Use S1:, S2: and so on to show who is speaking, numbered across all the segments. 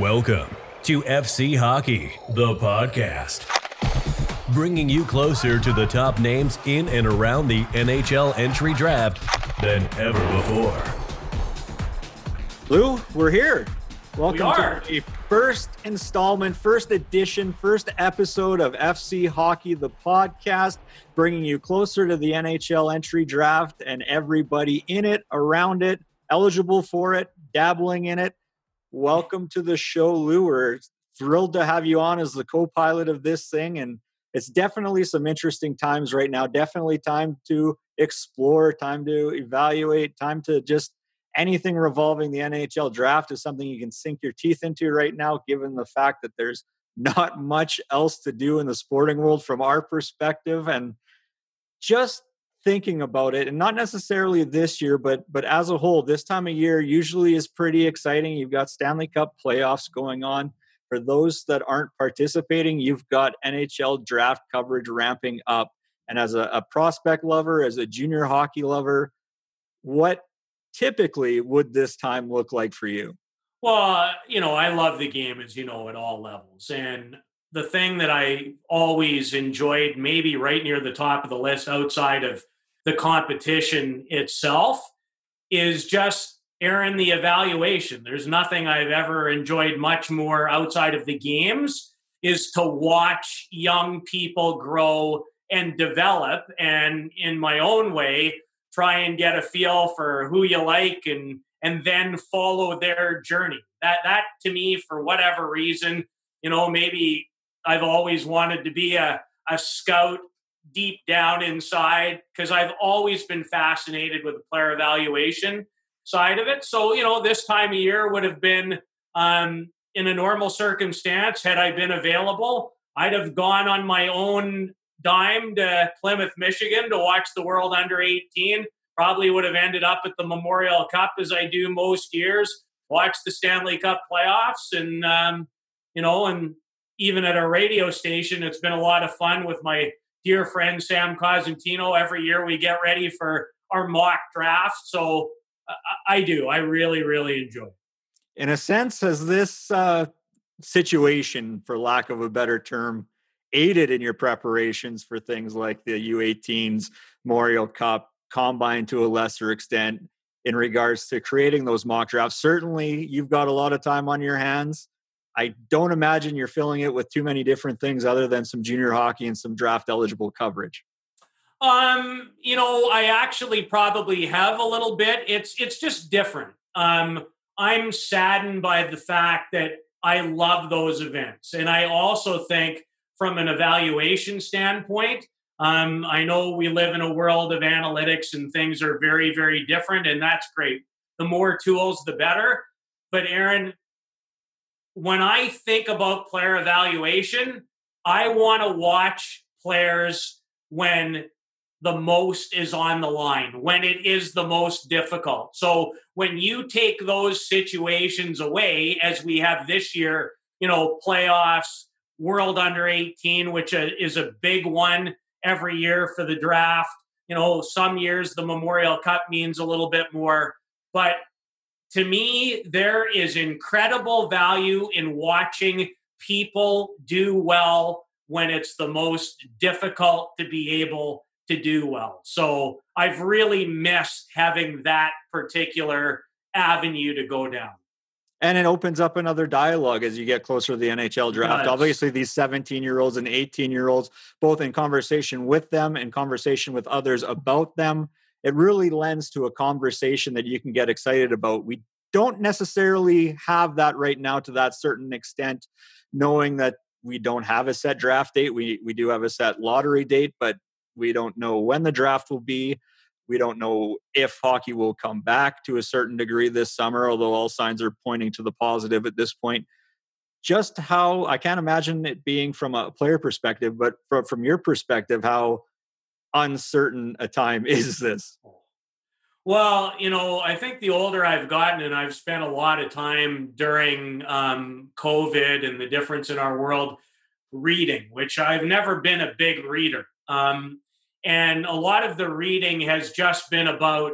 S1: Welcome to FC Hockey, the podcast. Bringing you closer to the top names in and around the NHL entry draft than ever before.
S2: Lou, we're here. Welcome
S3: We are.
S2: to the first installment, first edition, first episode of FC Hockey, the podcast, bringing you closer to the NHL entry draft and everybody in it, around it, eligible for it, dabbling in it. Welcome to the show, Lou. We're thrilled to have you on as the co pilot of this thing. And it's definitely some interesting times right now. Definitely time to explore, time to evaluate, time to just anything revolving the NHL draft is something you can sink your teeth into right now, given the fact that there's not much else to do in the sporting world from our perspective. And just thinking about it, and not necessarily this year, but but as a whole, this time of year usually is pretty exciting. You've got Stanley Cup playoffs going on. For those that aren't participating, you've got NHL draft coverage ramping up. And as a, a prospect lover, as a junior hockey lover, what typically would this time look like for you?
S3: Well, you know, I love the game, as you know, at all levels. And the thing that I always enjoyed, maybe right near the top of the list outside of the competition itself, is just Aaron, the evaluation. There's nothing I've ever enjoyed much more outside of the games is to watch young people grow and develop and in my own way try and get a feel for who you like and and then follow their journey. That that to me, for whatever reason, you know, maybe I've always wanted to be a, a scout deep down inside because I've always been fascinated with the player evaluation side of it. So, you know, this time of year would have been um, in a normal circumstance, had I been available, I'd have gone on my own dime to Plymouth, Michigan to watch the World Under 18 probably would have ended up at the Memorial Cup as I do most years. Watch the Stanley Cup playoffs, and um, you know, and even at our radio station, it's been a lot of fun with my dear friend Sam Cosentino. Every year we get ready for our mock draft, so I, I do. I really, really enjoy.
S2: In a sense, has this uh, situation, for lack of a better term, aided in your preparations for things like the U18s, Memorial Cup, combine to a lesser extent in regards to creating those mock drafts. Certainly, you've got a lot of time on your hands. I don't imagine you're filling it with too many different things other than some junior hockey and some draft eligible coverage.
S3: Um, you know, I actually probably have a little bit. It's it's just different. Um, I'm saddened by the fact that I love those events, and I also think from an evaluation standpoint, um, I know we live in a world of analytics and things are very, very different, and that's great. The more tools, the better. But, Aaron, when I think about player evaluation, I want to watch players when the most is on the line, when it is the most difficult. So, when you take those situations away, as we have this year, you know, playoffs, World Under 18, which is a big one every year for the draft. You know, some years the Memorial Cup means a little bit more, but to me, there is incredible value in watching people do well when it's the most difficult to be able to do well. So I've really missed having that particular avenue to go down
S2: and it opens up another dialogue as you get closer to the NHL draft.
S3: Nice.
S2: Obviously, these 17 year olds and 18 year olds, both in conversation with them and conversation with others about them, it really lends to a conversation that you can get excited about. We don't necessarily have that right now to that certain extent, knowing that we don't have a set draft date. We we do have a set lottery date, but we don't know when the draft will be. We don't know if hockey will come back to a certain degree this summer, although all signs are pointing to the positive at this point. Just how I can't imagine it being from a player perspective, but from, from your perspective, how uncertain a time is this?
S3: Well, you know, I think the older I've gotten, and I've spent a lot of time during um, COVID and the difference in our world reading, which I've never been a big reader. Um, and a lot of the reading has just been about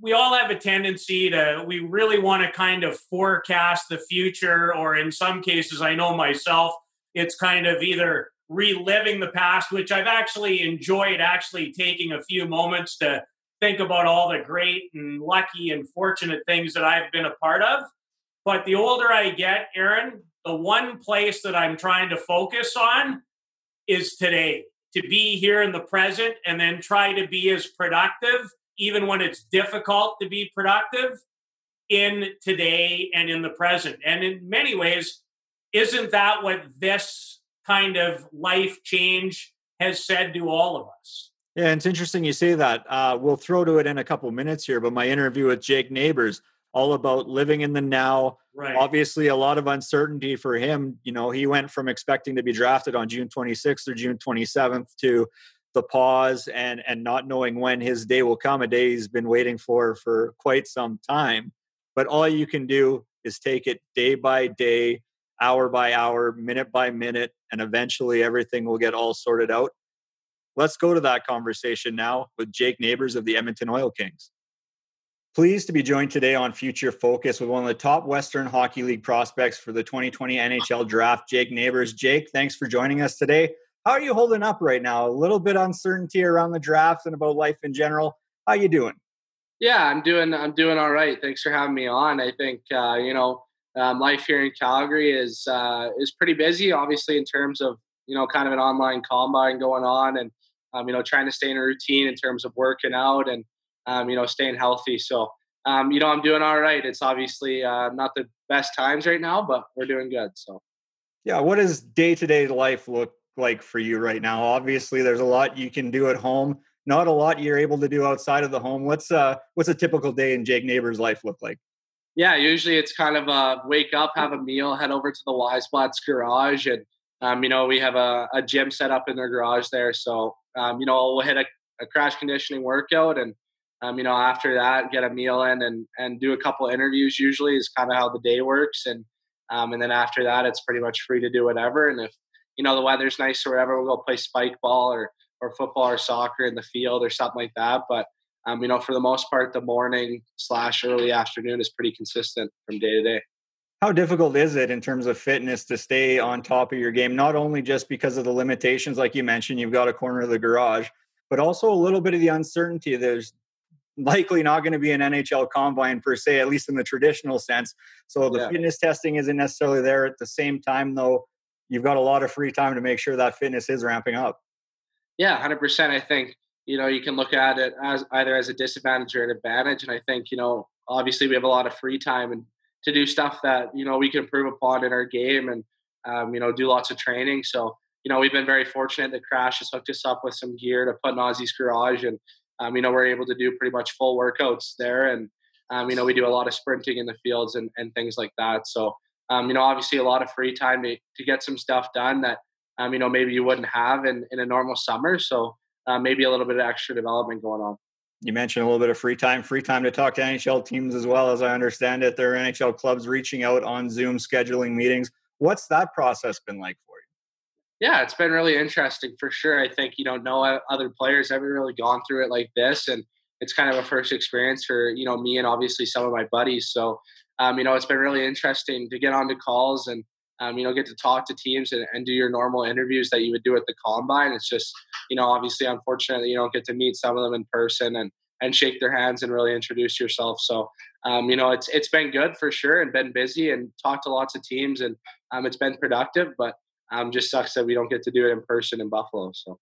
S3: we all have a tendency to we really want to kind of forecast the future or in some cases i know myself it's kind of either reliving the past which i've actually enjoyed actually taking a few moments to think about all the great and lucky and fortunate things that i've been a part of but the older i get aaron the one place that i'm trying to focus on is today to be here in the present and then try to be as productive even when it's difficult to be productive in today and in the present. And in many ways, isn't that what this kind of life change has said to all of us?
S2: Yeah, it's interesting you say that. Uh, we'll throw to it in a couple minutes here, but my interview with Jake Neighbors, all about living in the now.
S3: Right.
S2: Obviously, a lot of uncertainty for him. You know, he went from expecting to be drafted on June 26th or June 27th to the pause and and not knowing when his day will come a day he's been waiting for for quite some time but all you can do is take it day by day hour by hour minute by minute and eventually everything will get all sorted out let's go to that conversation now with jake neighbors of the edmonton oil kings pleased to be joined today on future focus with one of the top western hockey league prospects for the 2020 nhl draft jake neighbors jake thanks for joining us today how are you holding up right now? A little bit uncertainty around the draft and about life in general. How you doing?
S4: Yeah, I'm doing. I'm doing all right. Thanks for having me on. I think uh, you know um, life here in Calgary is uh, is pretty busy. Obviously, in terms of you know kind of an online combine going on, and um, you know trying to stay in a routine in terms of working out and um, you know staying healthy. So um, you know I'm doing all right. It's obviously uh, not the best times right now, but we're doing good. So
S2: yeah, what does day to day life look like for you right now? Obviously, there's a lot you can do at home. Not a lot you're able to do outside of the home. What's uh what's a typical day in Jake Neighbor's life look like?
S4: Yeah, usually it's kind of a wake up, have a meal, head over to the Wiesblatt's garage, and um, you know we have a, a gym set up in their garage there. So um, you know we'll hit a, a crash conditioning workout, and um, you know after that get a meal in and and do a couple interviews. Usually is kind of how the day works, and um, and then after that it's pretty much free to do whatever. And if you know the weather's nice or whatever, we'll go play spike ball or or football or soccer in the field or something like that. But um, you know, for the most part, the morning slash early afternoon is pretty consistent from day to day.
S2: How difficult is it in terms of fitness to stay on top of your game? Not only just because of the limitations, like you mentioned, you've got a corner of the garage, but also a little bit of the uncertainty. There's likely not going to be an NHL combine per se, at least in the traditional sense. So the yeah. fitness testing isn't necessarily there. At the same time, though, you've got a lot of free time to make sure that fitness is ramping up.
S4: Yeah, hundred percent. I think you know you can look at it as either as a disadvantage or an advantage, and I think you know obviously we have a lot of free time and to do stuff that you know we can improve upon in our game and um, you know do lots of training. So you know we've been very fortunate that Crash has hooked us up with some gear to put in Ozzy's garage, and um, you know we're able to do pretty much full workouts there, and um, you know we do a lot of sprinting in the fields and, and things like that. So um, you know, obviously a lot of free time to, to get some stuff done that, um, you know, maybe you wouldn't have in, in a normal summer. So uh, maybe a little bit of extra development going on.
S2: You mentioned a little bit of free time, free time to talk to NHL teams as well. As I understand it, there are NHL clubs reaching out on Zoom, scheduling meetings. What's that process been like for you?
S4: Yeah, it's been really interesting for sure. I think, you know, no other players haven't really gone through it like this. And it's kind of a first experience for, you know, me and obviously some of my buddies. So um, you know, it's been really interesting to get onto calls and, um, you know, get to talk to teams and, and, do your normal interviews that you would do at the combine. It's just, you know, obviously, unfortunately, you don't get to meet some of them in person and and shake their hands and really introduce yourself. So, um, you know, it's it's been good for sure and been busy and talked to lots of teams and um, it's been productive. But um, just sucks that we don't get to do it in person in Buffalo. So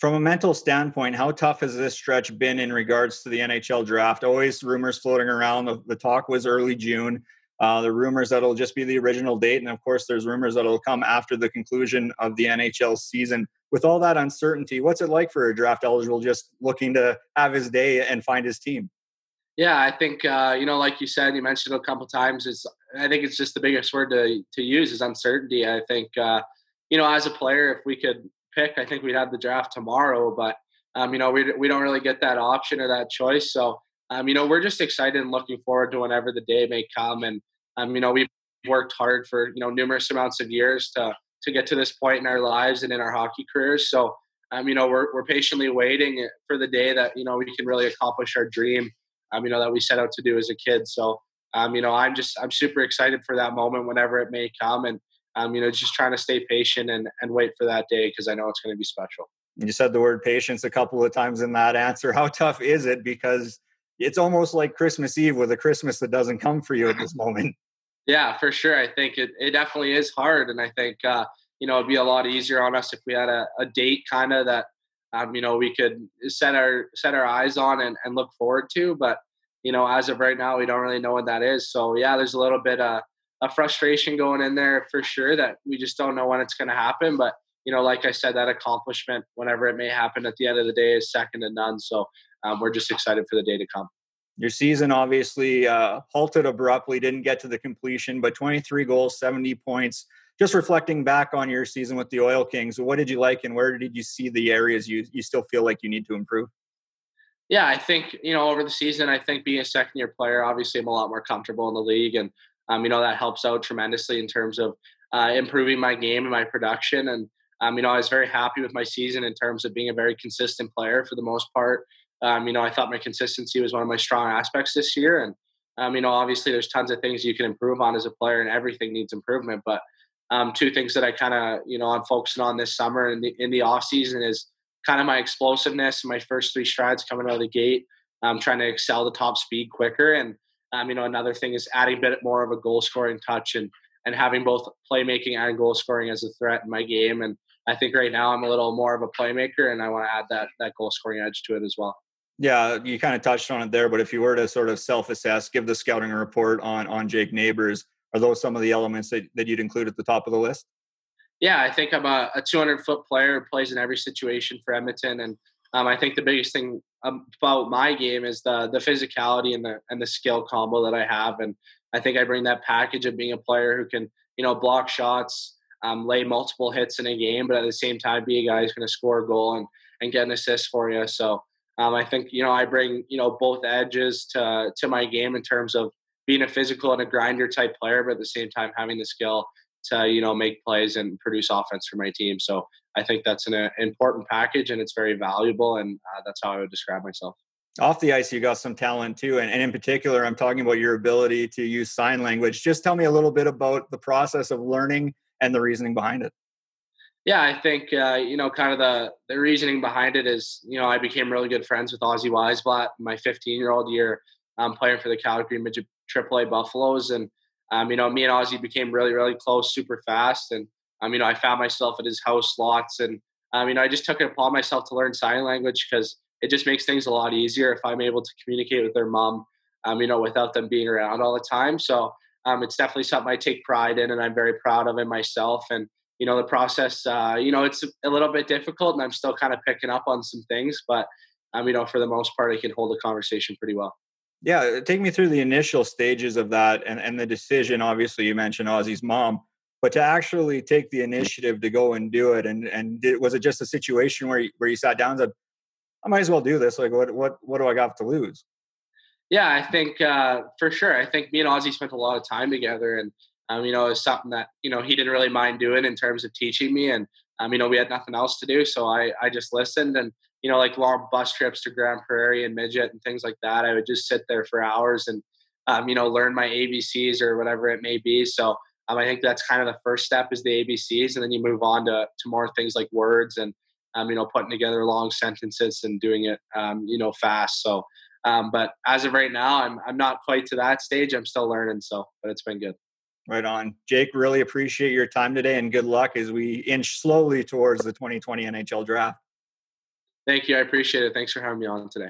S2: from a mental standpoint, how tough has this stretch been in regards to the NHL draft? Always rumors floating around. The, the talk was early June. Uh, the rumors that it'll just be the original date, and of course, there's rumors that it'll come after the conclusion of the NHL season. With all that uncertainty, what's it like for a draft eligible just looking to have his day and find his team?
S4: Yeah, I think uh, you know, like you said, you mentioned a couple times. It's I think it's just the biggest word to to use is uncertainty. I think uh, you know, as a player, if we could pick, I think we'd have the draft tomorrow. But um, you know, we we don't really get that option or that choice. So um, you know, we're just excited and looking forward to whenever the day may come. And um, you know, we've worked hard for you know numerous amounts of years to to get to this point in our lives and in our hockey careers. So um, you know, we're we're patiently waiting for the day that you know we can really accomplish our dream. um, you know, that we set out to do as a kid. So, um, you know, I'm just I'm super excited for that moment whenever it may come, and um, you know, just trying to stay patient and and wait for that day because I know it's going to be special.
S2: You said the word patience a couple of times in that answer. How tough is it? Because it's almost like Christmas Eve with a Christmas that doesn't come for you at this moment.
S4: Yeah, for sure. I think it, it definitely is hard. And I think, uh, you know, it'd be a lot easier on us if we had a, a date kind of that, um, you know, we could set our, set our eyes on and, and look forward to. But, you know, as of right now, we don't really know what that is. So yeah, there's a little bit of a frustration going in there for sure that we just don't know when it's going to happen. But, you know, like I said, that accomplishment, whenever it may happen at the end of the day is second to none. So um, we're just excited for the day to come.
S2: Your season obviously uh, halted abruptly, didn't get to the completion, but 23 goals, 70 points. Just reflecting back on your season with the Oil Kings, what did you like and where did you see the areas you, you still feel like you need to improve?
S4: Yeah, I think, you know, over the season, I think being a second year player, obviously I'm a lot more comfortable in the league. And, um, you know, that helps out tremendously in terms of uh, improving my game and my production. And, um, you know, I was very happy with my season in terms of being a very consistent player for the most part. Um, you know, I thought my consistency was one of my strong aspects this year. And, um, you know, obviously there's tons of things you can improve on as a player and everything needs improvement. But um, two things that I kind of, you know, I'm focusing on this summer and in the, in the off season is kind of my explosiveness, my first three strides coming out of the gate. I'm trying to excel the top speed quicker. And, um, you know, another thing is adding a bit more of a goal scoring touch and, and having both playmaking and goal scoring as a threat in my game. And I think right now I'm a little more of a playmaker and I want to add that, that goal scoring edge to it as well.
S2: Yeah, you kind of touched on it there, but if you were to sort of self-assess, give the scouting report on on Jake Neighbors, are those some of the elements that, that you'd include at the top of the list?
S4: Yeah, I think I'm a, a 200 foot player who plays in every situation for Edmonton, and um, I think the biggest thing about my game is the the physicality and the and the skill combo that I have, and I think I bring that package of being a player who can you know block shots, um, lay multiple hits in a game, but at the same time be a guy who's going to score a goal and and get an assist for you. So um, I think you know I bring you know both edges to to my game in terms of being a physical and a grinder type player, but at the same time having the skill to you know make plays and produce offense for my team. So I think that's an uh, important package and it's very valuable, and uh, that's how I would describe myself.
S2: Off the ice, you got some talent too, and, and in particular, I'm talking about your ability to use sign language. Just tell me a little bit about the process of learning and the reasoning behind it.
S4: Yeah, I think uh, you know, kind of the the reasoning behind it is, you know, I became really good friends with Ozzy Wiesblatt my 15 year old year, um, playing for the Calgary Midget AAA Buffaloes, and um, you know, me and Ozzy became really, really close, super fast, and um, you know, I found myself at his house lots, and um, you know, I just took it upon myself to learn sign language because it just makes things a lot easier if I'm able to communicate with their mom, um, you know, without them being around all the time. So um, it's definitely something I take pride in, and I'm very proud of it myself, and you know the process uh, you know it's a little bit difficult and i'm still kind of picking up on some things but um, you know for the most part i can hold a conversation pretty well.
S2: Yeah take me through the initial stages of that and, and the decision. Obviously you mentioned ozzy's mom but to actually take the initiative to go and do it and and did, was it just a situation where you, where you sat down and said i might as well do this like what what what do i got to lose?
S4: Yeah i think uh, for sure. I think me and ozzy spent a lot of time together and um, you know, it was something that, you know, he didn't really mind doing in terms of teaching me. And, um, you know, we had nothing else to do. So I, I just listened and, you know, like long bus trips to Grande Prairie and Midget and things like that. I would just sit there for hours and, um, you know, learn my ABCs or whatever it may be. So um, I think that's kind of the first step is the ABCs. And then you move on to, to more things like words and, um, you know, putting together long sentences and doing it, um, you know, fast. So, um, but as of right now, I'm, I'm not quite to that stage. I'm still learning. So, but it's been good.
S2: Right on. Jake, really appreciate your time today and good luck as we inch slowly towards the 2020 NHL draft.
S4: Thank you. I appreciate it. Thanks for having me on today.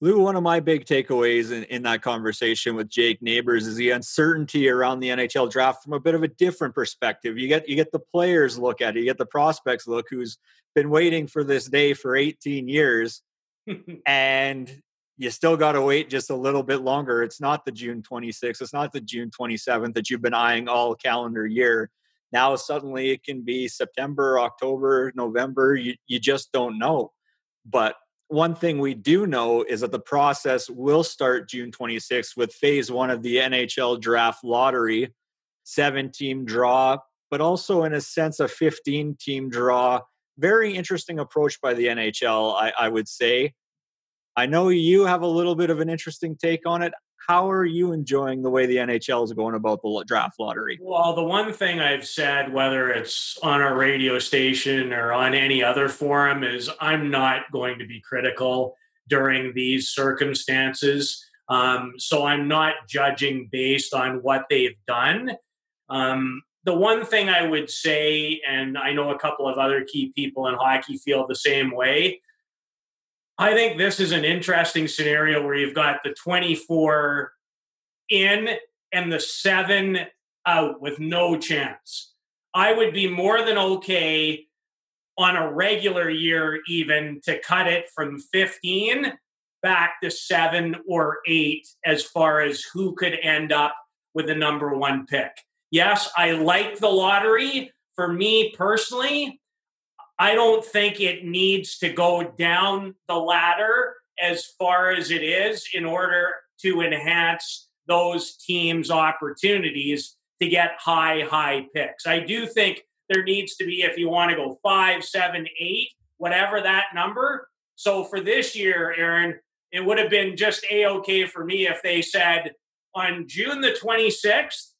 S2: Lou, one of my big takeaways in, in that conversation with Jake Neighbors is the uncertainty around the NHL draft from a bit of a different perspective. You get you get the players look at it, you get the prospects look who's been waiting for this day for 18 years. and you still got to wait just a little bit longer. It's not the June 26th, it's not the June 27th that you've been eyeing all calendar year. Now suddenly it can be September, October, November. You, you just don't know. But one thing we do know is that the process will start June 26th with phase one of the NHL draft lottery, seven team draw, but also in a sense a 15 team draw. Very interesting approach by the NHL, I, I would say. I know you have a little bit of an interesting take on it. How are you enjoying the way the NHL is going about the draft lottery?
S3: Well, the one thing I've said, whether it's on our radio station or on any other forum, is I'm not going to be critical during these circumstances. Um, so I'm not judging based on what they've done. Um, the one thing I would say, and I know a couple of other key people in hockey feel the same way. I think this is an interesting scenario where you've got the 24 in and the seven out with no chance. I would be more than okay on a regular year, even to cut it from 15 back to seven or eight as far as who could end up with the number one pick. Yes, I like the lottery. For me personally, I don't think it needs to go down the ladder as far as it is in order to enhance those teams' opportunities to get high, high picks. I do think there needs to be, if you want to go five, seven, eight, whatever that number. So for this year, Aaron, it would have been just a okay for me if they said on June the 26th,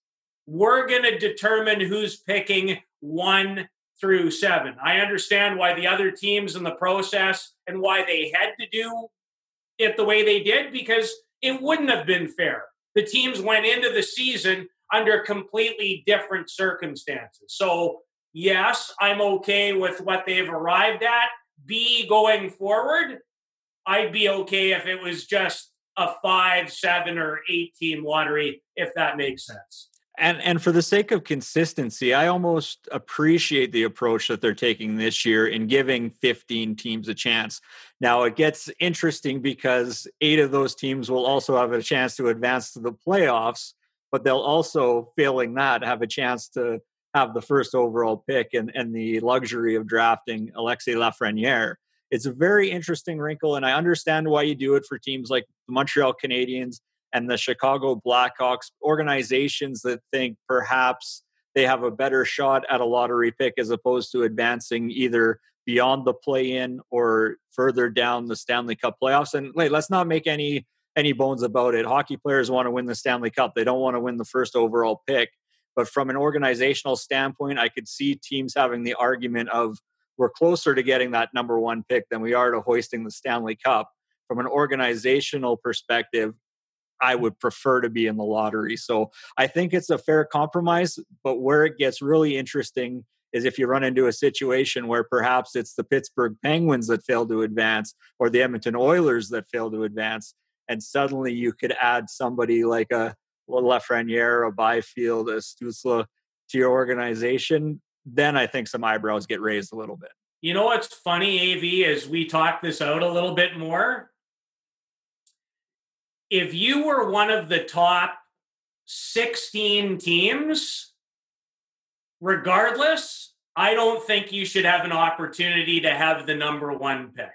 S3: we're going to determine who's picking one through seven. I understand why the other teams in the process and why they had to do it the way they did because it wouldn't have been fair. The teams went into the season under completely different circumstances. So, yes, I'm okay with what they've arrived at. B, going forward, I'd be okay if it was just a five, seven, or eight team lottery, if that makes sense
S2: and and for the sake of consistency i almost appreciate the approach that they're taking this year in giving 15 teams a chance. Now it gets interesting because eight of those teams will also have a chance to advance to the playoffs but they'll also failing that have a chance to have the first overall pick and, and the luxury of drafting alexis lafreniere. It's a very interesting wrinkle and i understand why you do it for teams like the montreal canadiens and the Chicago Blackhawks, organizations that think perhaps they have a better shot at a lottery pick as opposed to advancing either beyond the play-in or further down the Stanley Cup playoffs. And wait, let's not make any any bones about it. Hockey players want to win the Stanley Cup. They don't want to win the first overall pick. But from an organizational standpoint, I could see teams having the argument of we're closer to getting that number one pick than we are to hoisting the Stanley Cup. From an organizational perspective, I would prefer to be in the lottery. So I think it's a fair compromise. But where it gets really interesting is if you run into a situation where perhaps it's the Pittsburgh Penguins that fail to advance or the Edmonton Oilers that fail to advance, and suddenly you could add somebody like a Lafreniere, a Byfield, a Stützle to your organization, then I think some eyebrows get raised a little bit.
S3: You know what's funny, AV, as we talk this out a little bit more? If you were one of the top 16 teams, regardless, I don't think you should have an opportunity to have the number one pick.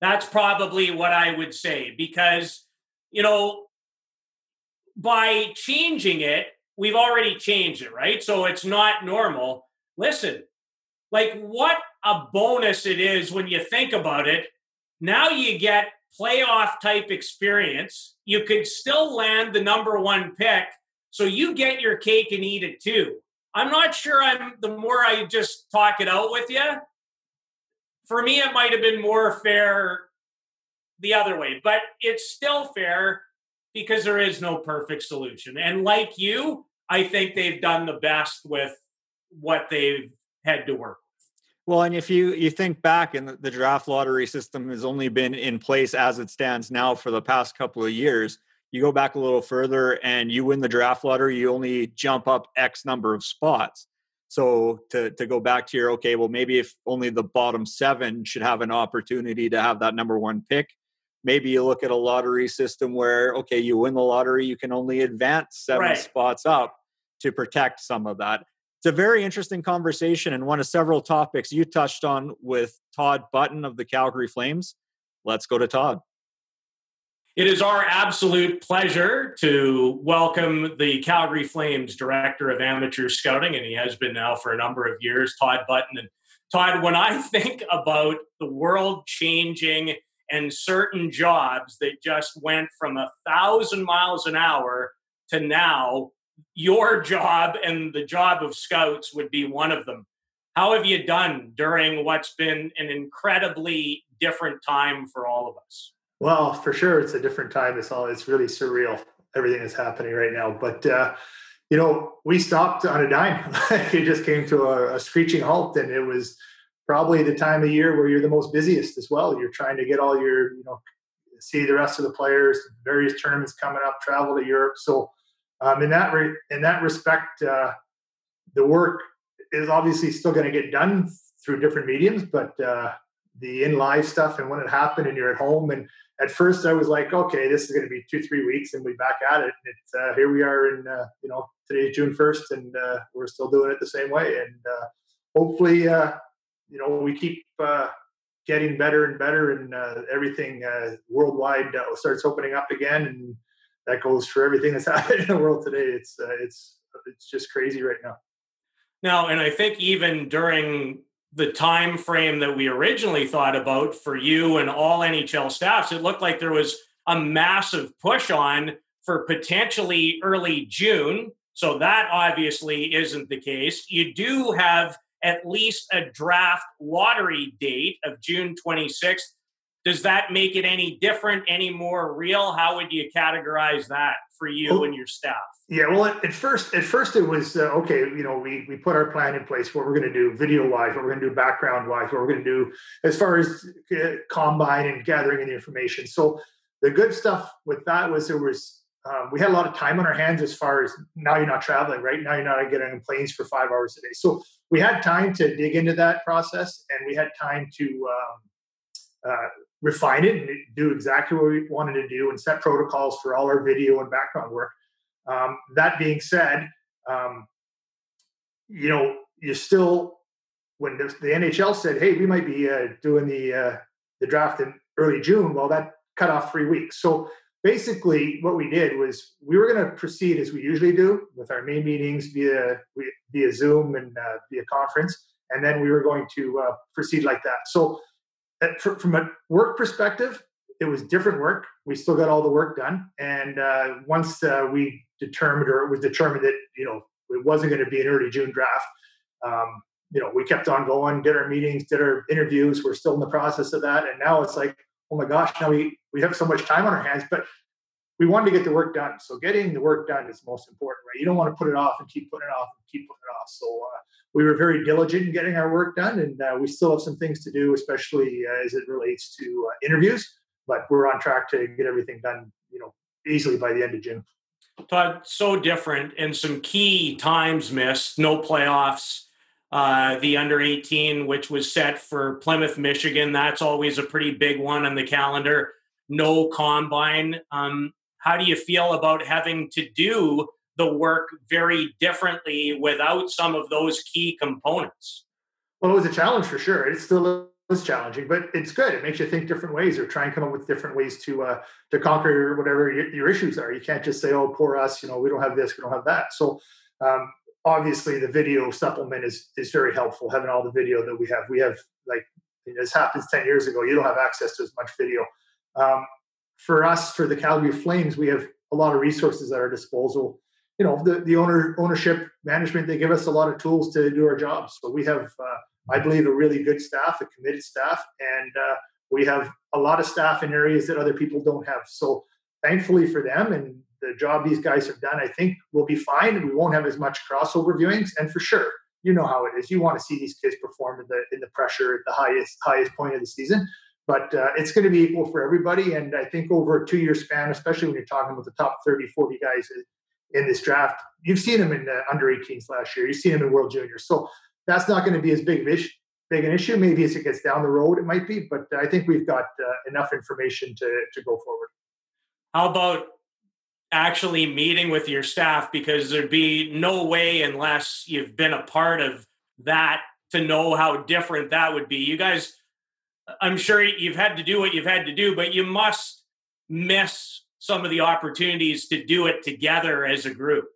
S3: That's probably what I would say because, you know, by changing it, we've already changed it, right? So it's not normal. Listen, like what a bonus it is when you think about it. Now you get playoff type experience. You could still land the number one pick. So you get your cake and eat it too. I'm not sure I'm the more I just talk it out with you. For me, it might have been more fair the other way, but it's still fair because there is no perfect solution. And like you, I think they've done the best with what they've had to work
S2: well, and if you you think back, and the draft lottery system has only been in place as it stands now for the past couple of years. You go back a little further, and you win the draft lottery, you only jump up X number of spots. So to to go back to your okay, well, maybe if only the bottom seven should have an opportunity to have that number one pick. Maybe you look at a lottery system where okay, you win the lottery, you can only advance seven right. spots up to protect some of that it's a very interesting conversation and one of several topics you touched on with Todd Button of the Calgary Flames. Let's go to Todd.
S3: It is our absolute pleasure to welcome the Calgary Flames Director of Amateur Scouting, and he has been now for a number of years, Todd Button. And Todd, when I think about the world changing and certain jobs that just went from a thousand miles an hour to now your job and the job of scouts would be one of them. How have you done during what's been an incredibly different time for all of us?
S5: Well, for sure, it's a different time. It's all it's really surreal. Everything that's happening right now, but uh, you know, we stopped on a dime. it just came to a, a screeching halt, and it was probably the time of year where you're the most busiest as well. You're trying to get all your, you know, see the rest of the players, various tournaments coming up, travel to Europe. So, um, in that re- in that respect, uh, the work is obviously still going to get done through different mediums, but uh, the in live stuff and when it happened and you're at home and at first I was like, okay, this is going to be two three weeks and we back at it. And uh, here we are in uh, you know today's June first and uh, we're still doing it the same way and uh, hopefully you know we keep getting better and better and everything worldwide starts opening up again and that goes for everything that's happening in the world today. It's uh, it's it's just crazy right now.
S3: Now, and I think even during the time frame that we originally thought about for you and all NHL staffs, it looked like there was a massive push on for potentially early June. So that obviously isn't the case. You do have at least a draft lottery date of June 26th. Does that make it any different, any more real? How would you categorize that for you and your staff?
S5: Yeah, well, at, at, first, at first it was uh, okay. You know, we we put our plan in place. What we're going to do, video wise, what we're going to do, background wise, what we're going to do as far as uh, combine and gathering in the information. So the good stuff with that was there was um, we had a lot of time on our hands as far as now you're not traveling, right? Now you're not getting on planes for five hours a day. So we had time to dig into that process, and we had time to um, uh, refine it and do exactly what we wanted to do and set protocols for all our video and background work. Um, that being said, um, you know, you still when the, the, NHL said, "Hey, we might be uh, doing the uh, the draft in early June," well, that cut off three weeks. So basically, what we did was we were going to proceed as we usually do with our main meetings via via Zoom and uh, via conference, and then we were going to uh, proceed like that. So, from a work perspective, it was different work. We still got all the work done, and uh, once uh, we determined, or it was determined that you know it wasn't going to be an early June draft, um, you know, we kept on going, did our meetings, did our interviews. We're still in the process of that, and now it's like, oh my gosh, now we we have so much time on our hands, but we wanted to get the work done. So getting the work done is most important, right? You don't want to put it off and keep putting it off and keep putting it off. So uh, we were very diligent in getting our work done, and uh, we still have some things to do, especially uh, as it relates to uh, interviews but we're on track to get everything done, you know, easily by the end of June.
S3: Todd, so different and some key times missed, no playoffs. Uh, the under 18, which was set for Plymouth, Michigan, that's always a pretty big one on the calendar. No combine. Um, how do you feel about having to do the work very differently without some of those key components?
S5: Well, it was a challenge for sure. It's still was challenging, but it's good. It makes you think different ways or try and come up with different ways to uh, to conquer whatever your, your, issues are. You can't just say, "Oh, poor us," you know, we don't have this, we don't have that. So um, obviously, the video supplement is is very helpful. Having all the video that we have, we have like this happens ten years ago. You don't have access to as much video. Um, for us, for the Calgary Flames, we have a lot of resources at our disposal. You know, the the owner ownership management they give us a lot of tools to do our jobs. So we have. Uh, I believe, a really good staff, a committed staff, and uh, we have a lot of staff in areas that other people don't have. So, thankfully for them and the job these guys have done, I think we'll be fine, and we won't have as much crossover viewings. And for sure, you know how it is. You want to see these kids perform in the in the pressure at the highest highest point of the season. But uh, it's going to be equal for everybody. And I think over a two year span, especially when you're talking about the top 30, 40 guys in this draft, you've seen them in under 18s last year. You've seen them in World Juniors. So that's not going to be as big of big an issue. Maybe as it gets down the road, it might be, but I think we've got uh, enough information to to go forward.
S3: How about actually meeting with your staff? Because there'd be no way unless you've been a part of that to know how different that would be. You guys, I'm sure you've had to do what you've had to do, but you must miss some of the opportunities to do it together as a group.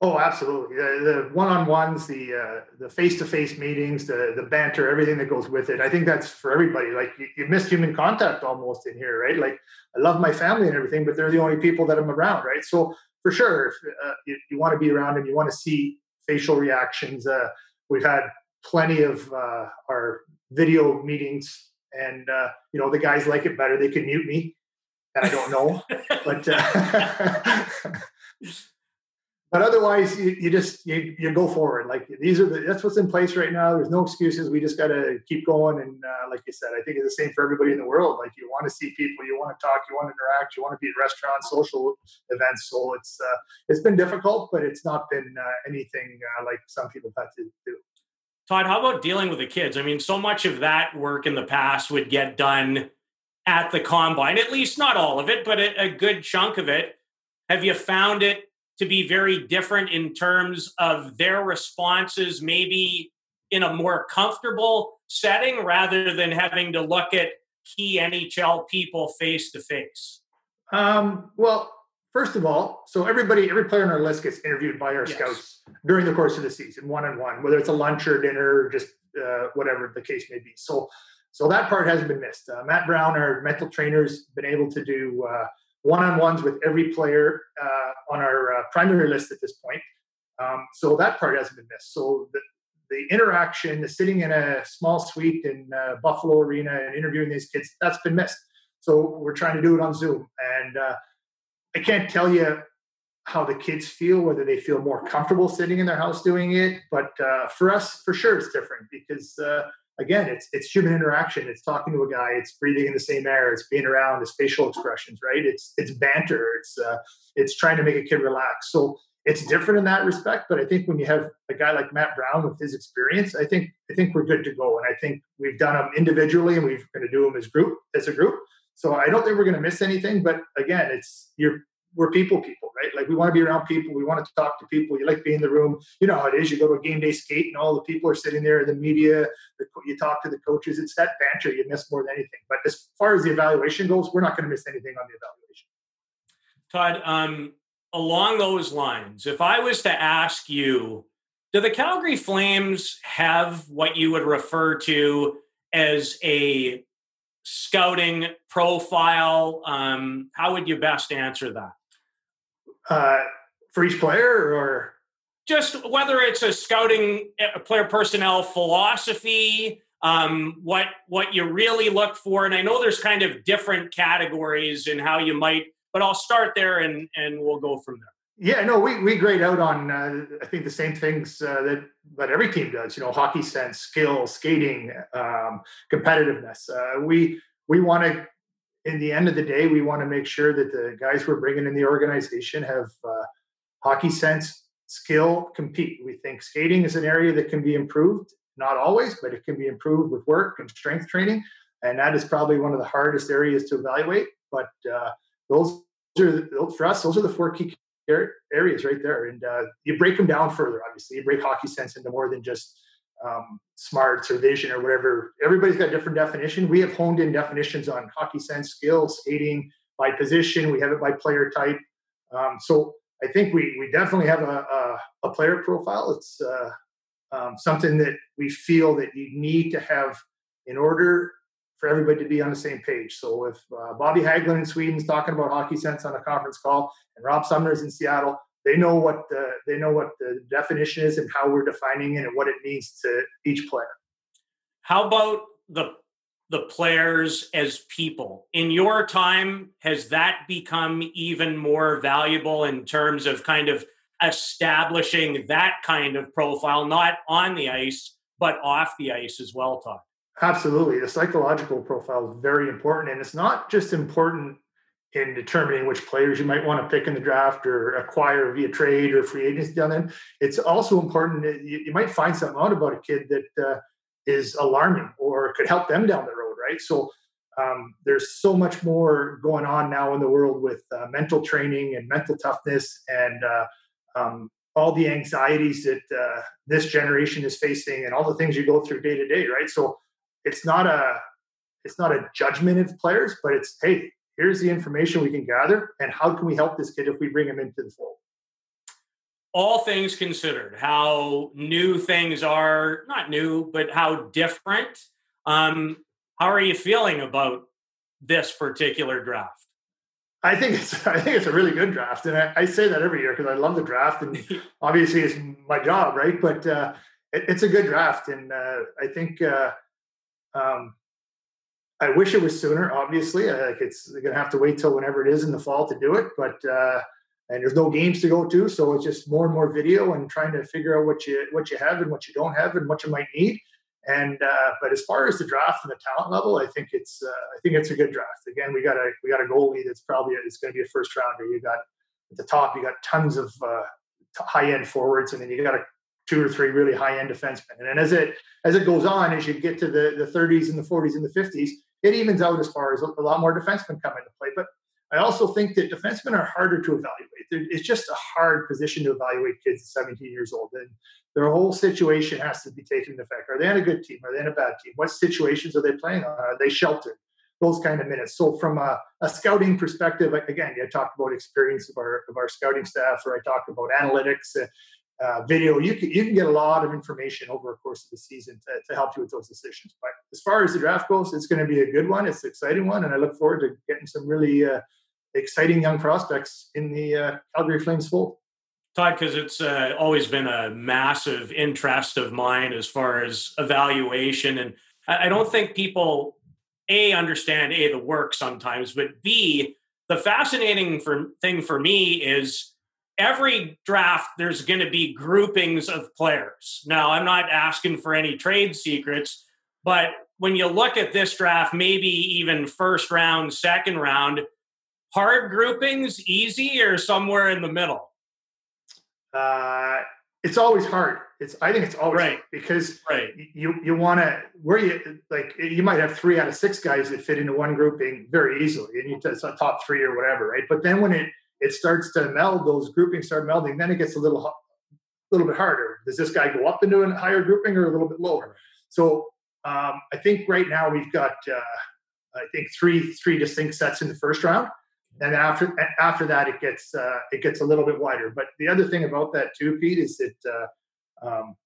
S5: Oh, absolutely. The, the one-on-ones, the uh, the face-to-face meetings, the the banter, everything that goes with it. I think that's for everybody. Like you, you miss human contact almost in here, right? Like I love my family and everything, but they're the only people that I'm around, right? So for sure, if uh, you, you want to be around and you want to see facial reactions, uh, we've had plenty of uh, our video meetings, and uh, you know the guys like it better. They can mute me, and I don't know, but. Uh, but otherwise you, you just you, you go forward. Like these are the that's what's in place right now. There's no excuses. We just got to keep going. And uh, like you said i think it's the same for everybody in the world. Like you want to see people you want to talk you want to interact you want to be at restaurants social events. So it's uh, it's been difficult but it's not been uh, anything uh, like some people had to do.
S3: Todd how about dealing with the kids? I mean so much of that work in the past would get done at the combine at least not all of it but a, a good chunk of it have you found it to be very different in terms of their responses, maybe in a more comfortable setting rather than having to look at key NHL people face to face?
S5: Well, first of all, so everybody, every player on our list gets interviewed by our yes. scouts during the course of the season, one on one, whether it's a lunch or dinner, or just uh, whatever the case may be. So, so that part hasn't been missed. Uh, Matt Brown, our mental trainer's been able to do uh, one-on-ones with every player uh, on our uh, primary list at this point. Um, so that part hasn't been missed. So the, the interaction, the sitting in a small suite in uh, Buffalo Arena and interviewing these kids, that's been missed. So we're trying to do it on Zoom. And uh, I can't tell you how the kids feel, whether they feel more comfortable sitting in their house doing it. But uh, for us, for sure, it's different because again, it's it's human interaction. It's talking to a guy. It's breathing in the same air. It's being around. It's facial expressions, right? It's it's banter. It's uh, it's trying to make a kid relax. So it's different in that respect. But I think when you have a guy like Matt Brown with his experience, I think I think we're good to go. And I think we've done them individually, and we're going to do them as group as a group. So I don't think we're going to miss anything. But again, it's you're we're people people, right? Like we want to be around people. We want to talk to people. You like being in the room. You know how it is. You go to a game day skate and all the people are sitting there, the media, the, you talk to the coaches. It's that banter you miss more than anything. But as far as the evaluation goes, we're not going to miss anything on the evaluation.
S3: Todd, um, along those lines, if I was to ask you, do the Calgary Flames have what you would refer to as a scouting profile? Um, how would you best answer that?
S5: Uh, for each player or?
S3: Just whether it's a scouting a player personnel philosophy um, what what you really look for. And i know there's kind of different categories in how you might but i'll start there and and we'll go from there.
S5: Yeah no we, we grade out on uh, i think the same things uh, that that every team does you know hockey sense skill skating um, competitiveness. Uh, we we want to in the end of the day, we want to make sure that the guys we're bringing in the organization have uh, hockey sense, skill, compete. We think skating is an area that can be improved, not always, but it can be improved with work and strength training. And that is probably one of the hardest areas to evaluate. But uh, those are for us, those are the four key areas right there. And uh, you break them down further. Obviously, you break hockey sense into more than just um, smarts or vision or whatever. Everybody's got different definition. We have honed in definitions on hockey sense, skill, skating by position. We have it by player type. Um, so I think we we definitely have a, a, a player profile. It's uh, um, something that we feel that you need to have in order for everybody to be on the same page. So if uh, Bobby Haglund in Sweden's talking about hockey sense on a conference call and Rob Sumner's in Seattle, they know what the they know what the definition is and how we're defining it and what it means to each player.
S3: How about the the players as people? In your time, has that become even more valuable in terms of kind of establishing that kind of profile, not on the ice, but off the ice as well, Todd?
S5: Absolutely. The psychological profile is very important. And it's not just important in determining which players you might want to pick in the draft or acquire via trade or free agency down then. It's also important that you, you might find something out about a kid that uh, is alarming or could help them down the road, right? So um, there's so much more going on now in the world with uh, mental training and mental toughness and uh, um, all the anxieties that uh, this generation is facing and all the things you go through day to day, right? So it's not a it's not a judgment of players, but it's hey, here's the information we can gather and how can we help this kid if we bring him into the fold
S3: all things considered, how new things are, not new, but how different. Um, how are you feeling about this particular draft?
S5: I think it's I think it's a really good draft, and I, I say that every year because I love the draft, and obviously it's my job, right? But uh, it, it's a good draft, and uh, I think uh, um, I wish it was sooner. Obviously, like it's going to have to wait till whenever it is in the fall to do it, but uh, and there's no games to go to, so it's just more and more video and trying to figure out what you what you have and what you don't have and what you might need. And uh, but as far as the draft and the talent level, I think it's uh, I think it's a good draft. Again, we got a we got a goalie that's probably it's going to be a first rounder. You got at the top, you got tons of uh, high end forwards, and then you got a two or three really high end defensemen. And then as it as it goes on, as you get to the the 30s and the 40s and the 50s, it evens out as far as a lot more defensemen come into play. But I also think that defensemen are harder to evaluate. It's just a hard position to evaluate kids at 17 years old. And their whole situation has to be taken into effect. Are they on a good team? Are they in a bad team? What situations are they playing on? Are they sheltered? Those kind of minutes. So from a, a scouting perspective, again, I talked about experience of our of our scouting staff, or I talked about analytics, uh, uh, video. You can you can get a lot of information over the course of the season to, to help you with those decisions. But as far as the draft goes, it's going to be a good one. It's an exciting one, and I look forward to getting some really uh, exciting young prospects in the uh, Calgary Flames fold.
S3: Todd, because it's uh, always been a massive interest of mine as far as evaluation, and I, I don't think people a understand a the work sometimes, but b the fascinating for, thing for me is every draft there's going to be groupings of players. Now, I'm not asking for any trade secrets, but when you look at this draft, maybe even first round, second round, hard groupings, easy, or somewhere in the middle?
S5: Uh, it's always hard. It's I think it's always right because
S3: right.
S5: you you want to where you like you might have three out of six guys that fit into one grouping very easily, and you it's a top three or whatever, right? But then when it it starts to meld, those groupings start melding, then it gets a little a little bit harder. Does this guy go up into a higher grouping or a little bit lower? So um, I think right now we've got uh, I think three three distinct sets in the first round and after after that it gets uh, it gets a little bit wider. But the other thing about that too, Pete, is that uh, um,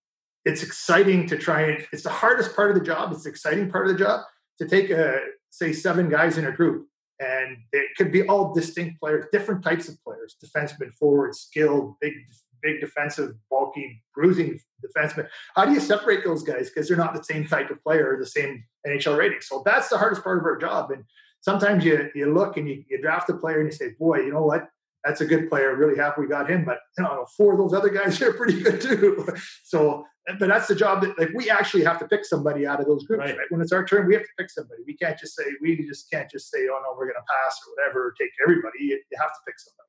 S5: it's exciting to try and it's the hardest part of the job. It's the exciting part of the job to take a say seven guys in a group, and it could be all distinct players, different types of players, defensemen, forwards, skilled, big big defensive, bulky, bruising defensemen. How do you separate those guys because they're not the same type of player, the same NHL rating? So that's the hardest part of our job, and sometimes you you look and you, you draft a player and you say, boy, you know what? That's a good player. Really happy we got him. But you know, four of those other guys are pretty good too. so, but that's the job that like we actually have to pick somebody out of those groups. Right. right? When it's our turn, we have to pick somebody. We can't just say we just can't just say, oh no, we're going to pass or whatever. Or take everybody. You, you have to pick somebody.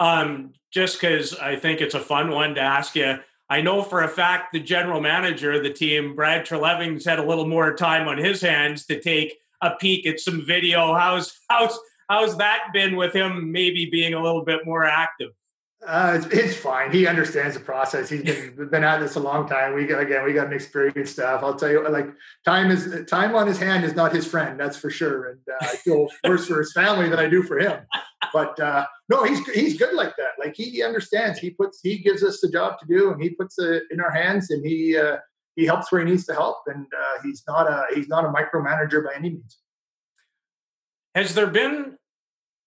S3: Um, just because I think it's a fun one to ask you. I know for a fact the general manager of the team, Brad Treliving's had a little more time on his hands to take a peek at some video. How's how's how's that been with him? Maybe being a little bit more active.
S5: Uh, it's, it's, fine. He understands the process. He's been been at this a long time. We got again, we got an experienced staff. I'll tell you, like time is time on his hand is not his friend. That's for sure. And uh, I feel worse for his family than I do for him. But uh, no, he's he's good like that. Like he understands. He puts he gives us the job to do, and he puts it in our hands, and he uh, he helps where he needs to help, and uh, he's not a he's not a micromanager by any means.
S3: Has there been,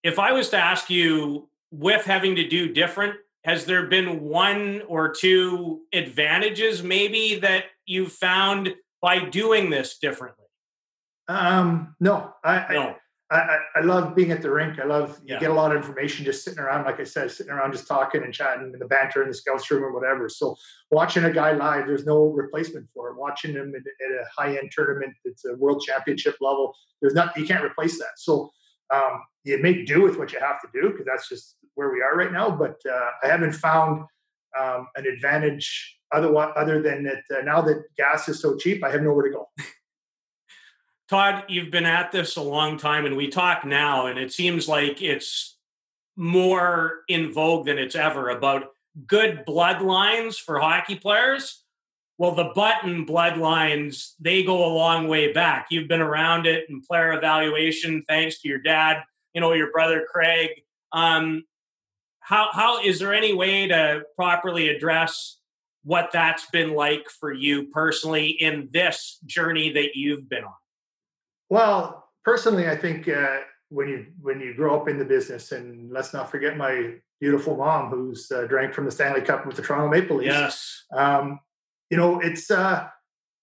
S3: if I was to ask you, with having to do different, has there been one or two advantages maybe that you found by doing this differently?
S5: Um, no, I, no. I, I, love being at the rink. I love you yeah. get a lot of information just sitting around, like I said, sitting around just talking and chatting in the banter in the scouts room or whatever. So watching a guy live, there's no replacement for him. Watching him at, at a high end tournament, it's a world championship level. There's not you can't replace that. So um, you make do with what you have to do because that's just where we are right now. But uh, I haven't found um, an advantage other other than that uh, now that gas is so cheap, I have nowhere to go.
S3: Todd, you've been at this a long time, and we talk now, and it seems like it's more in vogue than it's ever about good bloodlines for hockey players. Well, the Button bloodlines, they go a long way back. You've been around it in player evaluation, thanks to your dad, you know, your brother Craig. Um, how how is there any way to properly address what that's been like for you personally in this journey that you've been on?
S5: Well, personally, I think uh, when you when you grow up in the business, and let's not forget my beautiful mom who's uh, drank from the Stanley Cup with the Toronto Maple Leafs.
S3: Yes.
S5: Um, you know, it's uh,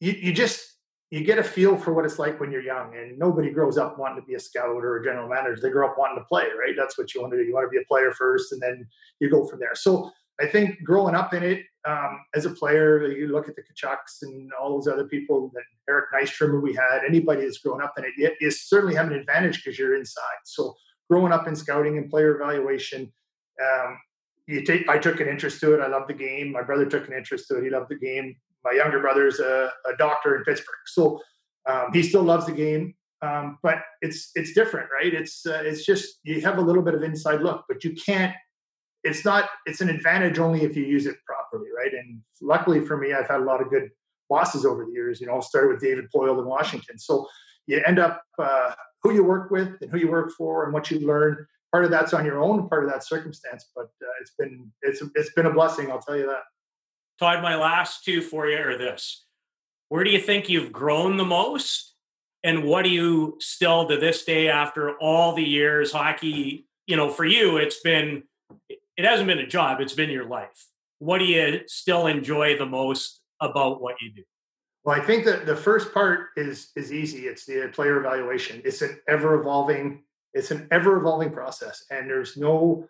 S5: you, you just you get a feel for what it's like when you're young, and nobody grows up wanting to be a scout or a general manager. They grow up wanting to play, right? That's what you want to do. You want to be a player first, and then you go from there. So I think growing up in it um, as a player, you look at the Tkachuks and all those other people, that Eric Nystrom we had, anybody that's grown up in it, you, you certainly have an advantage because you're inside. So growing up in scouting and player evaluation, um, you take. I took an interest to it. I love the game. My brother took an interest to it. He loved the game. My younger brother's a, a doctor in Pittsburgh, so um, he still loves the game. Um, but it's it's different, right? It's uh, it's just you have a little bit of inside look, but you can't. It's not. It's an advantage only if you use it properly, right? And luckily for me, I've had a lot of good bosses over the years. You know, I started with David Poile in Washington, so you end up uh, who you work with and who you work for and what you learn part of that's on your own, part of that circumstance. But uh, it's been it's it's been a blessing, I'll tell you that.
S3: Todd, my last two for you are this: Where do you think you've grown the most, and what do you still to this day, after all the years hockey? You know, for you, it's been it hasn't been a job; it's been your life. What do you still enjoy the most about what you do?
S5: Well, I think that the first part is is easy. It's the player evaluation. It's an ever evolving it's an ever evolving process and there's no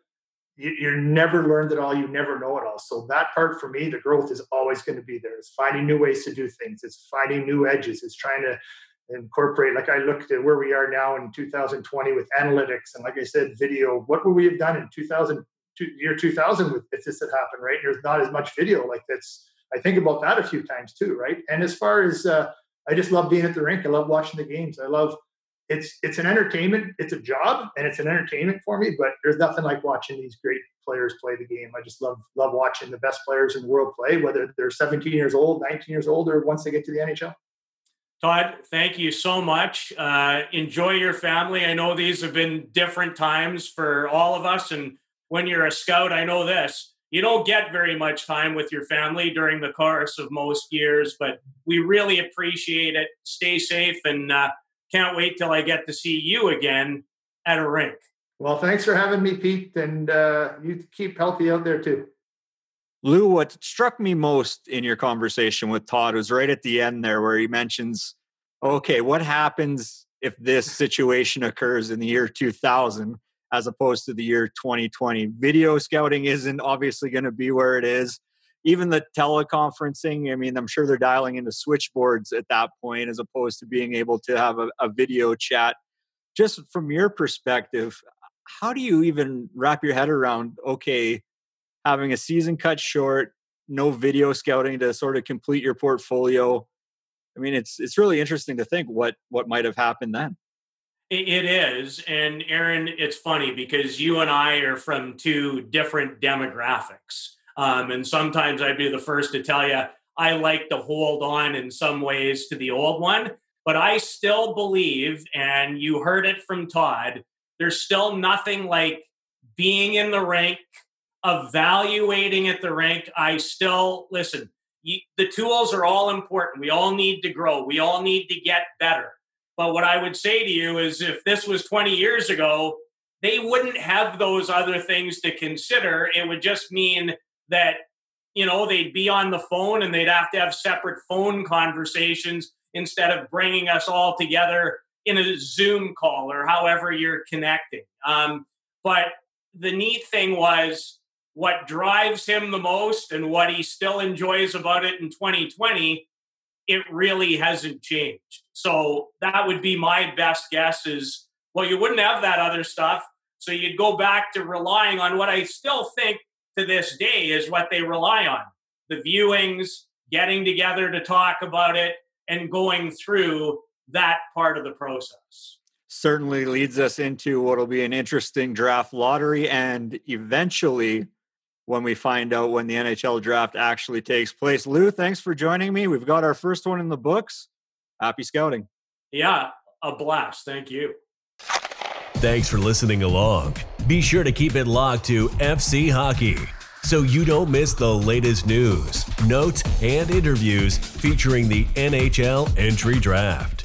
S5: you, you're never learned it all you never know it all. So that part for me the growth is always going to be there. It's finding new ways to do things. It's finding new edges. It's trying to incorporate like i looked at where we are now in 2020 with analytics and like i said video. What would we have done in 2000 year 2000 with if this had happened right? There's not as much video. Like that's i think about that a few times too right? And as far as uh, i just love being at the rink. I love watching the games. I love it's it's an entertainment. It's a job and it's an entertainment for me. But there's nothing like watching these great players play the game. I just love love watching the best players in the world play, whether they're 17 years old, 19 years old, or once they get to the NHL.
S3: Todd, thank you so much. Uh, enjoy your family. I know these have been different times for all of us, and when you're a scout, I know this. You don't get very much time with your family during the course of most years, but we really appreciate it. Stay safe and uh, can't wait till I get to see you again at a rink.
S5: Well, thanks for having me, Pete, and uh, you keep healthy out there too.
S2: Lou, what struck me most in your conversation with Todd was right at the end there where he mentions, okay, what happens if this situation occurs in the year 2000 as opposed to the year 2020? Video scouting isn't obviously going to be where it is even the teleconferencing, I mean, I'm sure they're dialing into switchboards at that point as opposed to being able to have a, a video chat. Just from your perspective, how do you even wrap your head around, okay, having a season cut short, no video scouting to sort of complete your portfolio? I mean, it's it's really interesting to think what what might have happened then.
S3: It is. And Aaron, it's funny because you and I are from two different demographics. Um, and sometimes I'd be the first to tell you I like to hold on in some ways to the old one. But I still believe, and you heard it from Todd, there's still nothing like being in the rink, evaluating at the rink. I still, listen, you, the tools are all important. We all need to grow, we all need to get better. But what I would say to you is if this was 20 years ago, they wouldn't have those other things to consider. It would just mean that you know they'd be on the phone and they'd have to have separate phone conversations instead of bringing us all together in a zoom call or however you're connecting. Um, but the neat thing was what drives him the most and what he still enjoys about it in 2020 it really hasn't changed. So that would be my best guess is well you wouldn't have that other stuff. So you'd go back to relying on what i still think to this day is what they rely on the viewings, getting together to talk about it, and going through that part of the process.
S2: Certainly leads us into what will be an interesting draft lottery and eventually when we find out when the NHL draft actually takes place. Lou, thanks for joining me. We've got our first one in the books. Happy scouting.
S3: Yeah, a blast. Thank you.
S1: Thanks for listening along. Be sure to keep it locked to FC Hockey so you don't miss the latest news, notes, and interviews featuring the NHL entry draft.